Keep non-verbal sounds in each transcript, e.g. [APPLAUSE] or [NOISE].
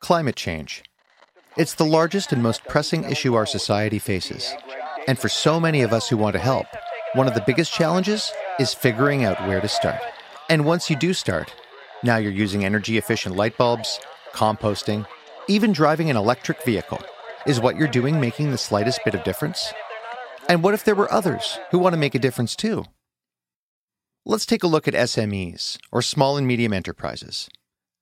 Climate change. It's the largest and most pressing issue our society faces. And for so many of us who want to help, one of the biggest challenges is figuring out where to start. And once you do start, now you're using energy efficient light bulbs, composting, even driving an electric vehicle. Is what you're doing making the slightest bit of difference? And what if there were others who want to make a difference too? Let's take a look at SMEs, or small and medium enterprises.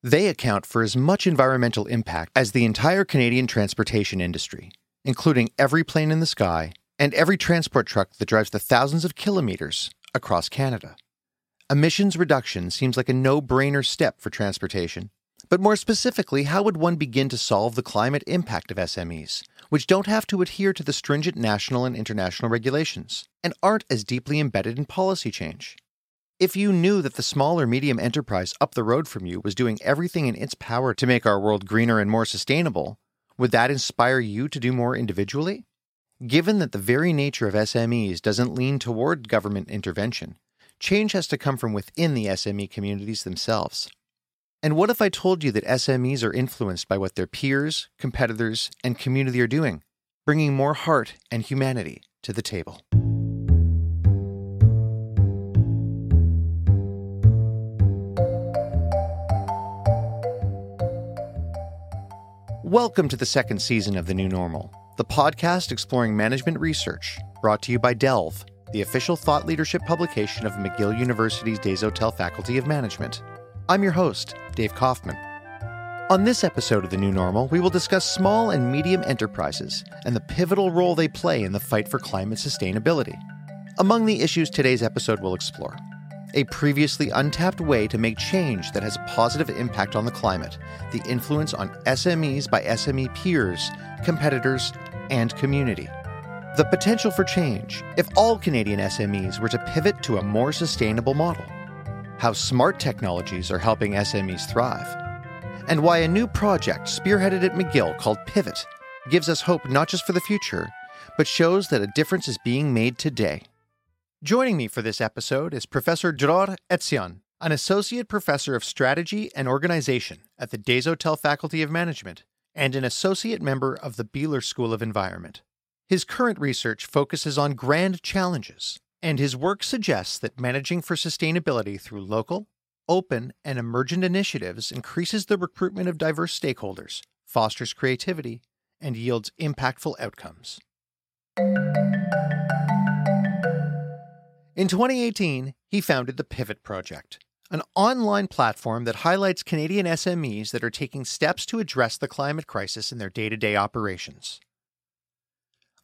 They account for as much environmental impact as the entire Canadian transportation industry, including every plane in the sky and every transport truck that drives the thousands of kilometers across Canada. Emissions reduction seems like a no brainer step for transportation. But more specifically, how would one begin to solve the climate impact of SMEs, which don't have to adhere to the stringent national and international regulations and aren't as deeply embedded in policy change? If you knew that the small or medium enterprise up the road from you was doing everything in its power to make our world greener and more sustainable, would that inspire you to do more individually? Given that the very nature of SMEs doesn't lean toward government intervention, change has to come from within the SME communities themselves. And what if I told you that SMEs are influenced by what their peers, competitors, and community are doing, bringing more heart and humanity to the table? Welcome to the second season of The New Normal the podcast exploring management research, brought to you by Delve, the official thought leadership publication of McGill University's Desautels Faculty of Management. I'm your host, Dave Kaufman. On this episode of The New Normal, we will discuss small and medium enterprises and the pivotal role they play in the fight for climate sustainability. Among the issues today's episode will explore a previously untapped way to make change that has a positive impact on the climate, the influence on SMEs by SME peers, competitors, and community. The potential for change if all Canadian SMEs were to pivot to a more sustainable model. How smart technologies are helping SMEs thrive. And why a new project spearheaded at McGill called Pivot gives us hope not just for the future, but shows that a difference is being made today. Joining me for this episode is Professor Dror Etzion, an associate professor of strategy and organization at the Desautels Faculty of Management and an associate member of the Bieler School of Environment. His current research focuses on grand challenges, and his work suggests that managing for sustainability through local, open, and emergent initiatives increases the recruitment of diverse stakeholders, fosters creativity, and yields impactful outcomes. In 2018, he founded the Pivot Project, an online platform that highlights Canadian SMEs that are taking steps to address the climate crisis in their day to day operations.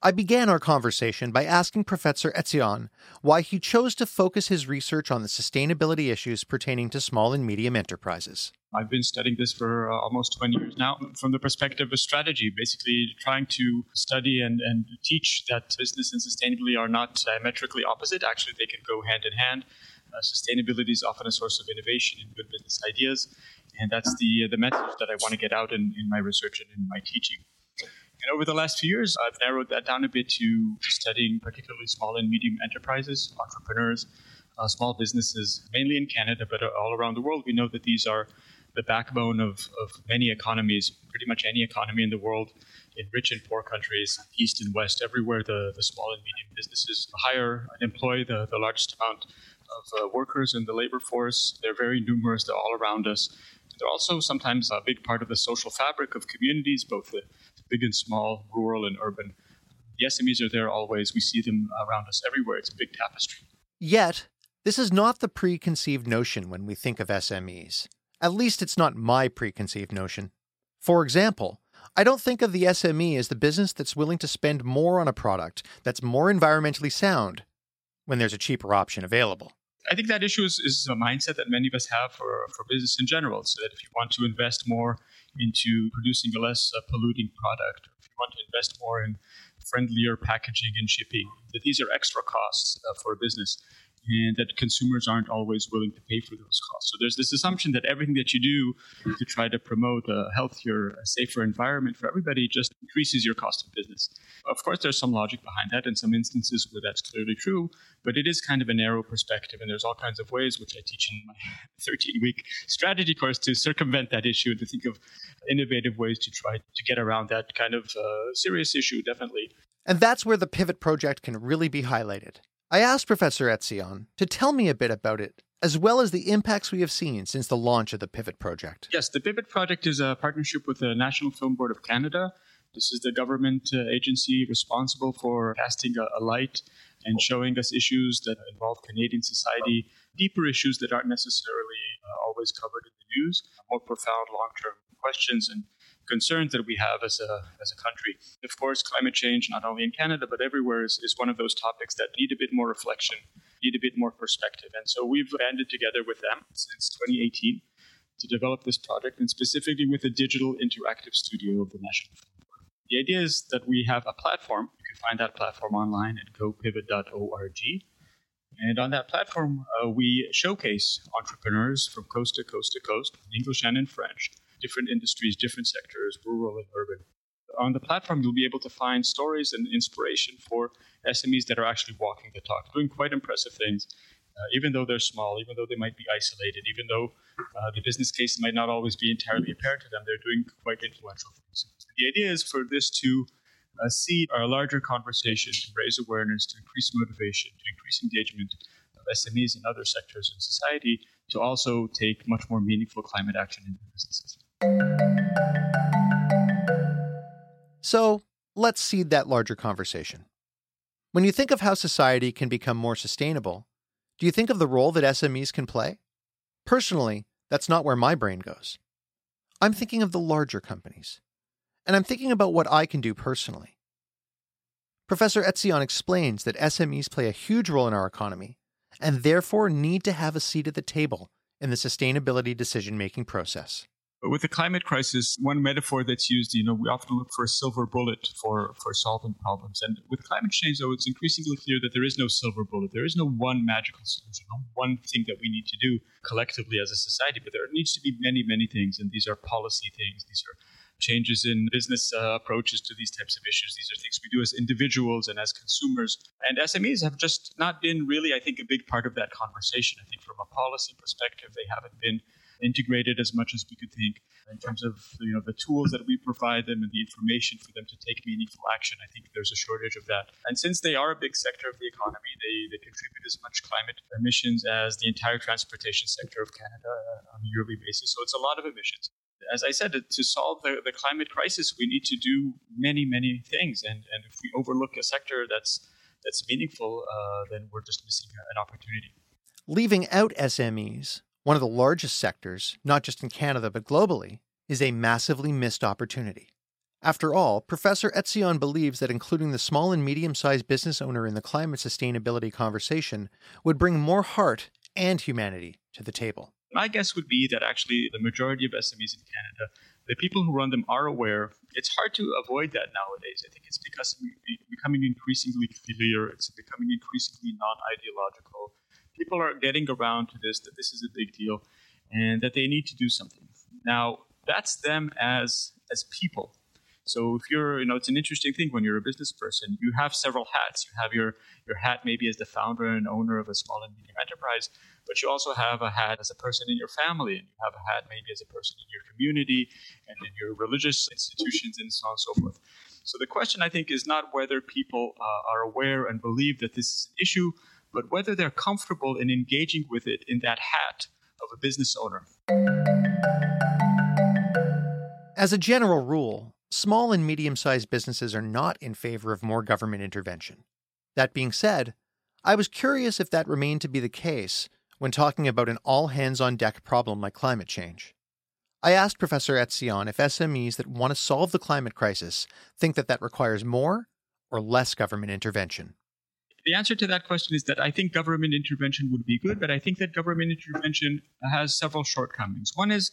I began our conversation by asking Professor Etzion why he chose to focus his research on the sustainability issues pertaining to small and medium enterprises. I've been studying this for uh, almost 20 years now from the perspective of strategy, basically trying to study and, and teach that business and sustainability are not diametrically opposite. Actually, they can go hand in hand. Uh, sustainability is often a source of innovation and good business ideas. And that's the, uh, the message that I want to get out in, in my research and in my teaching. And over the last few years, I've narrowed that down a bit to studying particularly small and medium enterprises, entrepreneurs, uh, small businesses, mainly in Canada, but all around the world. We know that these are the backbone of, of many economies, pretty much any economy in the world, in rich and poor countries, east and west, everywhere the, the small and medium businesses hire and employ the, the largest amount of uh, workers in the labor force. They're very numerous, they're all around us. They're also sometimes a big part of the social fabric of communities, both the big and small, rural and urban. The SMEs are there always. We see them around us everywhere. It's a big tapestry. Yet, this is not the preconceived notion when we think of SMEs. At least it's not my preconceived notion. For example, I don't think of the SME as the business that's willing to spend more on a product that's more environmentally sound when there's a cheaper option available. I think that issue is, is a mindset that many of us have for, for business in general. So that if you want to invest more into producing a less uh, polluting product, if you want to invest more in friendlier packaging and shipping, that these are extra costs uh, for a business. And that consumers aren't always willing to pay for those costs. So there's this assumption that everything that you do to try to promote a healthier, safer environment for everybody just increases your cost of business. Of course, there's some logic behind that in some instances where that's clearly true, but it is kind of a narrow perspective, and there's all kinds of ways, which I teach in my [LAUGHS] 13 week strategy course, to circumvent that issue and to think of innovative ways to try to get around that kind of uh, serious issue, definitely. And that's where the Pivot project can really be highlighted. I asked Professor Etzion to tell me a bit about it, as well as the impacts we have seen since the launch of the Pivot Project. Yes, the Pivot Project is a partnership with the National Film Board of Canada. This is the government uh, agency responsible for casting a, a light and showing us issues that involve Canadian society, deeper issues that aren't necessarily uh, always covered in the news, more profound long term questions and concerns that we have as a, as a country. Of course, climate change, not only in Canada, but everywhere, is, is one of those topics that need a bit more reflection, need a bit more perspective. And so we've banded together with them since 2018 to develop this project, and specifically with the digital interactive studio of the National Film. The idea is that we have a platform. You can find that platform online at gopivot.org. And on that platform, uh, we showcase entrepreneurs from coast to coast to coast, in English and in French, different industries, different sectors, rural and urban. On the platform, you'll be able to find stories and inspiration for SMEs that are actually walking the talk, doing quite impressive things, uh, even though they're small, even though they might be isolated, even though uh, the business case might not always be entirely apparent to them, they're doing quite influential things. The idea is for this to uh, seed a larger conversation, to raise awareness, to increase motivation, to increase engagement of SMEs and other sectors in society, to also take much more meaningful climate action in their businesses. So let's seed that larger conversation. When you think of how society can become more sustainable, do you think of the role that SMEs can play? Personally, that's not where my brain goes. I'm thinking of the larger companies, and I'm thinking about what I can do personally. Professor Etzion explains that SMEs play a huge role in our economy and therefore need to have a seat at the table in the sustainability decision making process. With the climate crisis, one metaphor that's used, you know, we often look for a silver bullet for, for solving problems. And with climate change, though, it's increasingly clear that there is no silver bullet. There is no one magical solution, no one thing that we need to do collectively as a society, but there needs to be many, many things. And these are policy things. These are changes in business uh, approaches to these types of issues. These are things we do as individuals and as consumers. And SMEs have just not been really, I think, a big part of that conversation. I think from a policy perspective, they haven't been integrated as much as we could think in terms of you know the tools that we provide them and the information for them to take meaningful action. I think there's a shortage of that. And since they are a big sector of the economy, they, they contribute as much climate emissions as the entire transportation sector of Canada on a yearly basis. So it's a lot of emissions. As I said, to solve the, the climate crisis, we need to do many, many things. And, and if we overlook a sector that's that's meaningful, uh, then we're just missing an opportunity. Leaving out SMEs one of the largest sectors, not just in Canada but globally, is a massively missed opportunity. After all, Professor Etzion believes that including the small and medium sized business owner in the climate sustainability conversation would bring more heart and humanity to the table. My guess would be that actually the majority of SMEs in Canada, the people who run them are aware. It's hard to avoid that nowadays. I think it's because it's becoming increasingly clear, it's becoming increasingly non ideological people are getting around to this, that this is a big deal, and that they need to do something. Now, that's them as as people. So if you're, you know, it's an interesting thing when you're a business person. You have several hats. You have your your hat maybe as the founder and owner of a small and medium enterprise, but you also have a hat as a person in your family, and you have a hat maybe as a person in your community and in your religious institutions, and so on and so forth. So the question I think is not whether people uh, are aware and believe that this is an issue, but whether they're comfortable in engaging with it in that hat of a business owner. As a general rule, small and medium sized businesses are not in favor of more government intervention. That being said, I was curious if that remained to be the case when talking about an all hands on deck problem like climate change. I asked Professor Etzion if SMEs that want to solve the climate crisis think that that requires more or less government intervention the answer to that question is that I think government intervention would be good, but I think that government intervention has several shortcomings. One is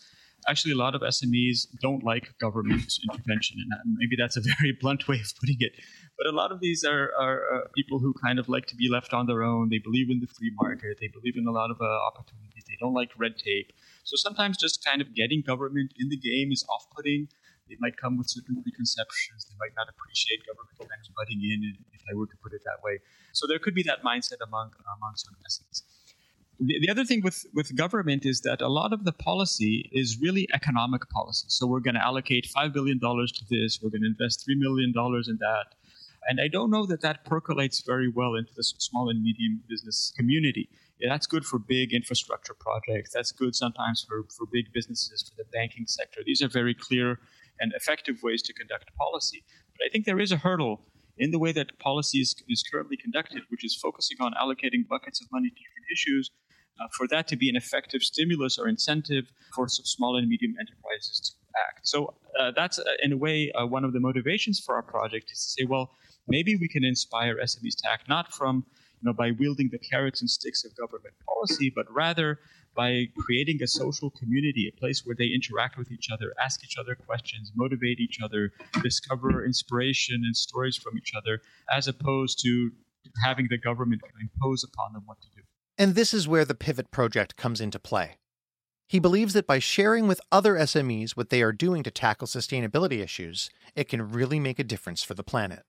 actually a lot of SMEs don't like government intervention, and maybe that's a [LAUGHS] very blunt way of putting it. But a lot of these are, are uh, people who kind of like to be left on their own. They believe in the free market. They believe in a lot of uh, opportunities. They don't like red tape. So sometimes just kind of getting government in the game is off-putting. They might come with certain preconceptions. They might not appreciate government kind of butting in, if I were to put it that way. So there could be that mindset among among certain SMEs. The, the other thing with, with government is that a lot of the policy is really economic policy. So we're going to allocate $5 billion to this, we're going to invest $3 million in that. And I don't know that that percolates very well into the small and medium business community. Yeah, that's good for big infrastructure projects. That's good sometimes for, for big businesses, for the banking sector. These are very clear and effective ways to conduct policy. But I think there is a hurdle in the way that policy is, is currently conducted, which is focusing on allocating buckets of money to different issues uh, for that to be an effective stimulus or incentive for small and medium enterprises to act. So uh, that's, uh, in a way, uh, one of the motivations for our project is to say, well, maybe we can inspire SMEs to act not from, you know, by wielding the carrots and sticks of government policy, but rather by creating a social community, a place where they interact with each other, ask each other questions, motivate each other, discover inspiration and stories from each other, as opposed to having the government impose upon them what to do. And this is where the Pivot project comes into play. He believes that by sharing with other SMEs what they are doing to tackle sustainability issues, it can really make a difference for the planet.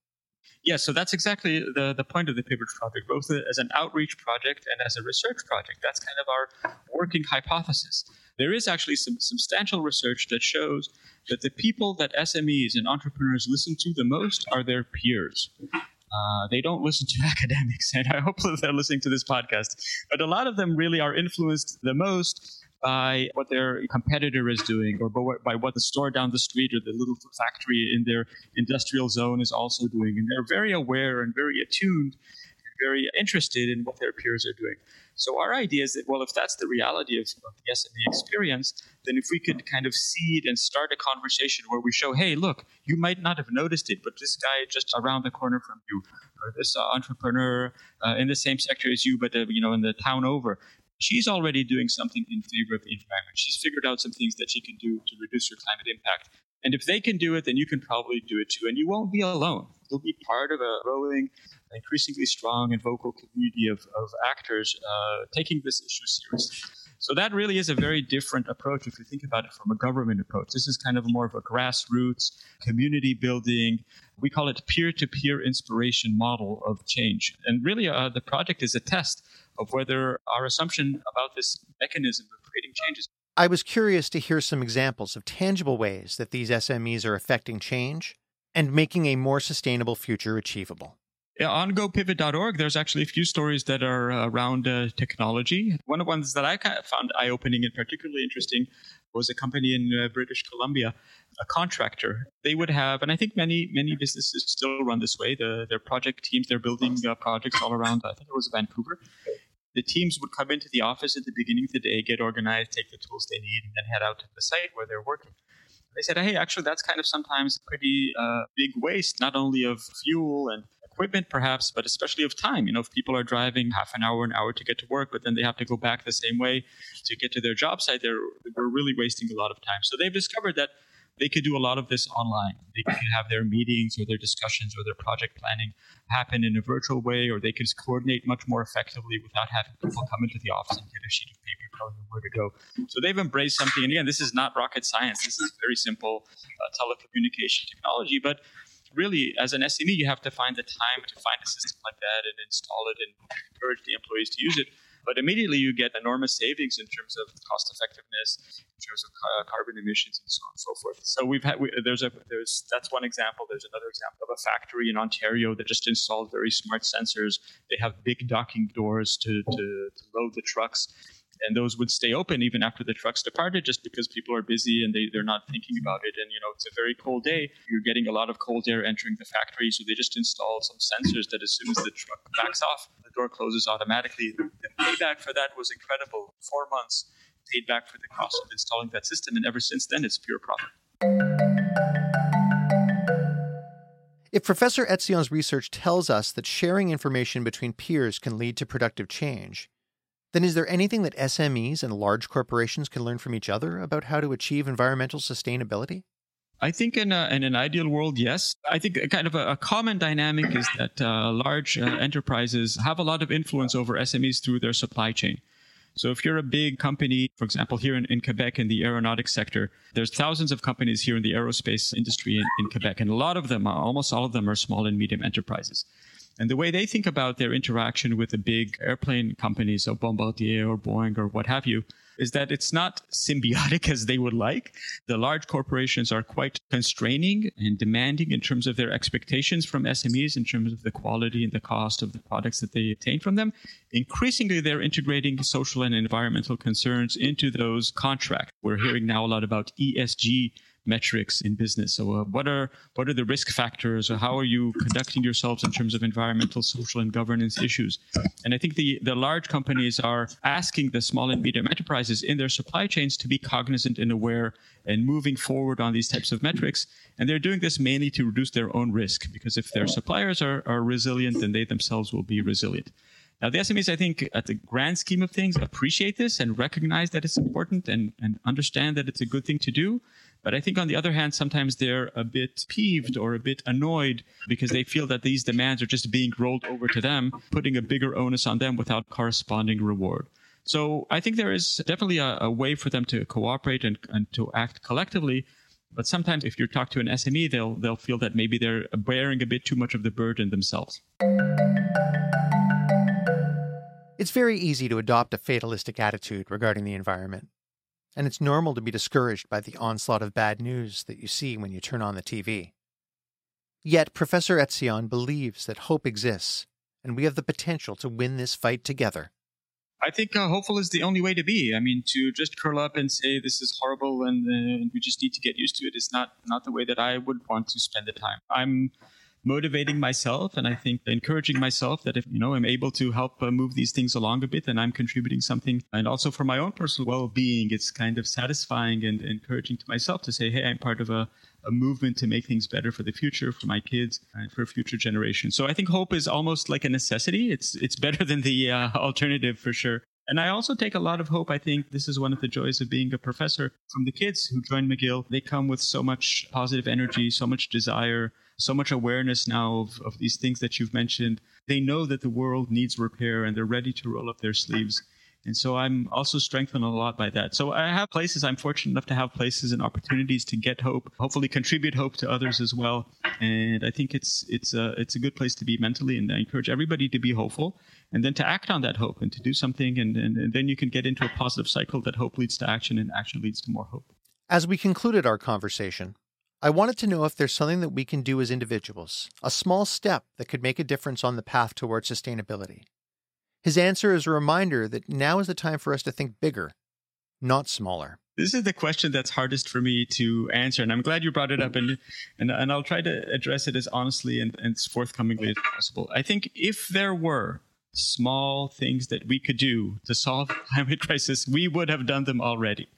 Yeah, so that's exactly the, the point of the Pivot project, both as an outreach project and as a research project. That's kind of our working hypothesis. There is actually some substantial research that shows that the people that SMEs and entrepreneurs listen to the most are their peers. Uh, they don't listen to [LAUGHS] academics, and I hope that they're listening to this podcast. But a lot of them really are influenced the most by what their competitor is doing or by what the store down the street or the little factory in their industrial zone is also doing. And they're very aware and very attuned and very interested in what their peers are doing. So our idea is that, well, if that's the reality of, of the SME experience, then if we could kind of seed and start a conversation where we show, hey, look, you might not have noticed it, but this guy just around the corner from you, or this uh, entrepreneur uh, in the same sector as you, but uh, you know, in the town over, she's already doing something in favor of the environment. She's figured out some things that she can do to reduce her climate impact. And if they can do it, then you can probably do it too. And you won't be alone. You'll be part of a growing, increasingly strong and vocal community of, of actors uh, taking this issue seriously. So that really is a very different approach if you think about it from a government approach. This is kind of more of a grassroots community building. We call it peer to peer inspiration model of change. And really, uh, the project is a test of whether our assumption about this mechanism of creating changes. I was curious to hear some examples of tangible ways that these SMEs are affecting change and making a more sustainable future achievable Yeah, on gopivot.org, there's actually a few stories that are uh, around uh, technology. One of the ones that I kind of found eye opening and particularly interesting was a company in uh, British Columbia, a contractor. They would have, and I think many many businesses still run this way. The, their project teams, they're building uh, projects all around. I think it was Vancouver. The teams would come into the office at the beginning of the day, get organized, take the tools they need, and then head out to the site where they're working they said, hey, actually, that's kind of sometimes a pretty uh, big waste, not only of fuel and equipment perhaps, but especially of time. You know, if people are driving half an hour, an hour to get to work, but then they have to go back the same way to get to their job site, they're, we're really wasting a lot of time. So they've discovered that they could do a lot of this online. They could have their meetings or their discussions or their project planning happen in a virtual way, or they could coordinate much more effectively without having people come into the office and get a sheet of paper telling them where to go. So they've embraced something. And again, this is not rocket science. This is very simple uh, telecommunication technology, but really, as an SME, you have to find the time to find a system like that and install it and encourage the employees to use it. But immediately you get enormous savings in terms of cost effectiveness, in terms of uh, carbon emissions, and so on and so forth. So we've had we, there's a there's that's one example. There's another example of a factory in Ontario that just installed very smart sensors. They have big docking doors to to, to load the trucks and those would stay open even after the trucks departed just because people are busy and they, they're not thinking about it. And you know it's a very cold day. You're getting a lot of cold air entering the factory. So they just installed some sensors that as soon as the truck backs off the door closes automatically. The payback for that was incredible. Four months paid back for the cost of installing that system. And ever since then it's pure profit. If Professor Etzion's research tells us that sharing information between peers can lead to productive change, then is there anything that SMEs and large corporations can learn from each other about how to achieve environmental sustainability? I think in, a, in an ideal world, yes. I think kind of a, a common dynamic is that uh, large uh, enterprises have a lot of influence over SMEs through their supply chain. So if you're a big company, for example, here in, in Quebec in the aeronautics sector, there's thousands of companies here in the aerospace industry in, in Quebec, and a lot of them, almost all of them, are small and medium enterprises. And the way they think about their interaction with the big airplane companies, so Bombardier or Boeing or what have you, is that it's not symbiotic [LAUGHS] as they would like. The large corporations are quite constraining and demanding in terms of their expectations from SMEs in terms of the quality and the cost of the products that they obtain from them. Increasingly, they're integrating social and environmental concerns into those contracts. We're hearing now a lot about ESG metrics in business. So, uh, what are what are the risk factors, or how are you conducting yourselves in terms of environmental, social, and governance issues? And I think the the large companies are asking the small and medium enterprises in their supply chains to be cognizant and aware and moving forward on these types of metrics. And they're doing this mainly to reduce their own risk, because if their suppliers are, are resilient, then they themselves will be resilient. Now, the SMEs, I think, at the grand scheme of things, appreciate this and recognize that it's important and, and understand that it's a good thing to do. But I think on the other hand, sometimes they're a bit peeved or a bit annoyed because they feel that these demands are just being rolled over to them, putting a bigger onus on them without corresponding reward. So I think there is definitely a, a way for them to cooperate and, and to act collectively. But sometimes if you talk to an SME, they'll they'll feel that maybe they're bearing a bit too much of the burden themselves. It's very easy to adopt a fatalistic attitude regarding the environment and it's normal to be discouraged by the onslaught of bad news that you see when you turn on the TV. Yet Professor Etzion believes that hope exists, and we have the potential to win this fight together. I think uh, hopeful is the only way to be. I mean, to just curl up and say this is horrible and, uh, and we just need to get used to it is not not the way that I would want to spend the time. I'm motivating myself and I think encouraging myself that if you know I'm able to help uh, move these things along a bit and I'm contributing something and also for my own personal well-being it's kind of satisfying and encouraging to myself to say hey I'm part of a, a movement to make things better for the future for my kids and for future generations so I think hope is almost like a necessity it's it's better than the uh, alternative for sure and I also take a lot of hope. I think this is one of the joys of being a professor. From the kids who join McGill, they come with so much positive energy, so much desire, so much awareness now of, of these things that you've mentioned. They know that the world needs repair and they're ready to roll up their sleeves. And so I'm also strengthened a lot by that. So I have places, I'm fortunate enough to have places and opportunities to get hope, hopefully contribute hope to others as well. And I think it's it's a it's a good place to be mentally and I encourage everybody to be hopeful and then to act on that hope and to do something and, and, and then you can get into a positive cycle that hope leads to action and action leads to more hope. As we concluded our conversation, I wanted to know if there's something that we can do as individuals, a small step that could make a difference on the path towards sustainability. His answer is a reminder that now is the time for us to think bigger, not smaller. This is the question that's hardest for me to answer, and I'm glad you brought it up, and and, and I'll try to address it as honestly and, and as forthcomingly as possible. I think if there were small things that we could do to solve [LAUGHS] climate crisis, we would have done them already.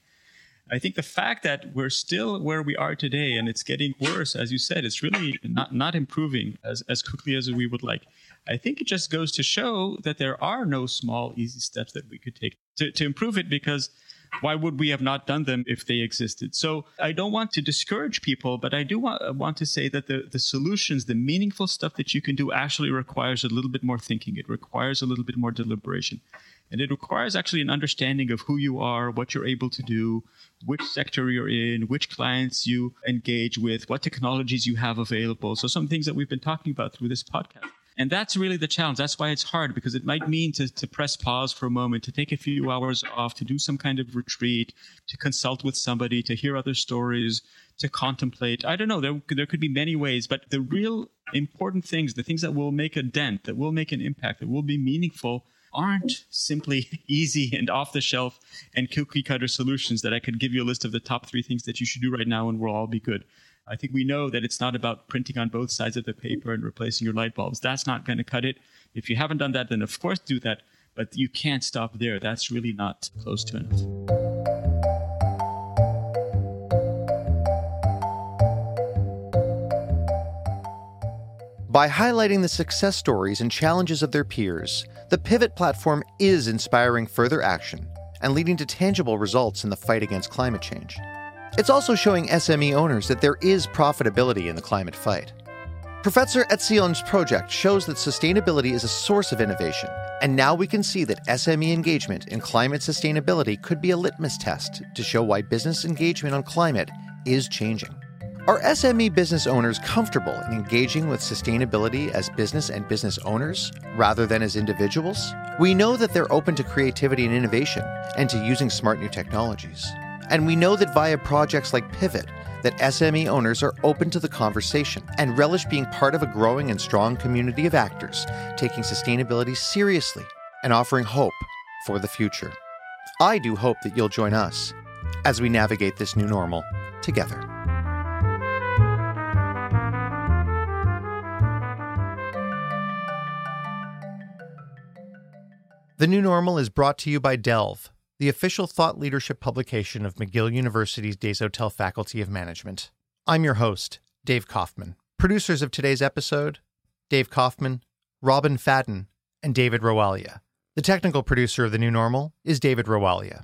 I think the fact that we're still where we are today and it's getting worse, as you said, it's really not, not improving as, as quickly as we would like. I think it just goes to show that there are no small, easy steps that we could take to, to improve it because why would we have not done them if they existed? So I don't want to discourage people, but I do want, want to say that the, the solutions, the meaningful stuff that you can do actually requires a little bit more thinking. It requires a little bit more deliberation. And it requires actually an understanding of who you are, what you're able to do, which sector you're in, which clients you engage with, what technologies you have available. So some things that we've been talking about through this podcast. And that's really the challenge. That's why it's hard because it might mean to, to press pause for a moment, to take a few hours off, to do some kind of retreat, to consult with somebody, to hear other stories, to contemplate. I don't know. There, there could be many ways, but the real important things, the things that will make a dent, that will make an impact, that will be meaningful, aren't simply [LAUGHS] easy and off the shelf and cookie cutter solutions that I could give you a list of the top three things that you should do right now and we'll all be good. I think we know that it's not about printing on both sides of the paper and replacing your light bulbs. That's not going to cut it. If you haven't done that, then of course do that. But you can't stop there. That's really not close to enough. By highlighting the success stories and challenges of their peers, the Pivot platform is inspiring further action and leading to tangible results in the fight against climate change. It's also showing SME owners that there is profitability in the climate fight. Professor Etzion's project shows that sustainability is a source of innovation, and now we can see that SME engagement in climate sustainability could be a litmus test to show why business engagement on climate is changing. Are SME business owners comfortable in engaging with sustainability as business and business owners rather than as individuals? We know that they're open to creativity and innovation and to using smart new technologies. And we know that via projects like Pivot, that SME owners are open to the conversation and relish being part of a growing and strong community of actors taking sustainability seriously and offering hope for the future. I do hope that you'll join us as we navigate this new normal together. The New Normal is brought to you by Delve the official thought leadership publication of McGill University's Desautels Faculty of Management. I'm your host, Dave Kaufman. Producers of today's episode Dave Kaufman, Robin Fadden, and David Rowalia. The technical producer of The New Normal is David Rowalia.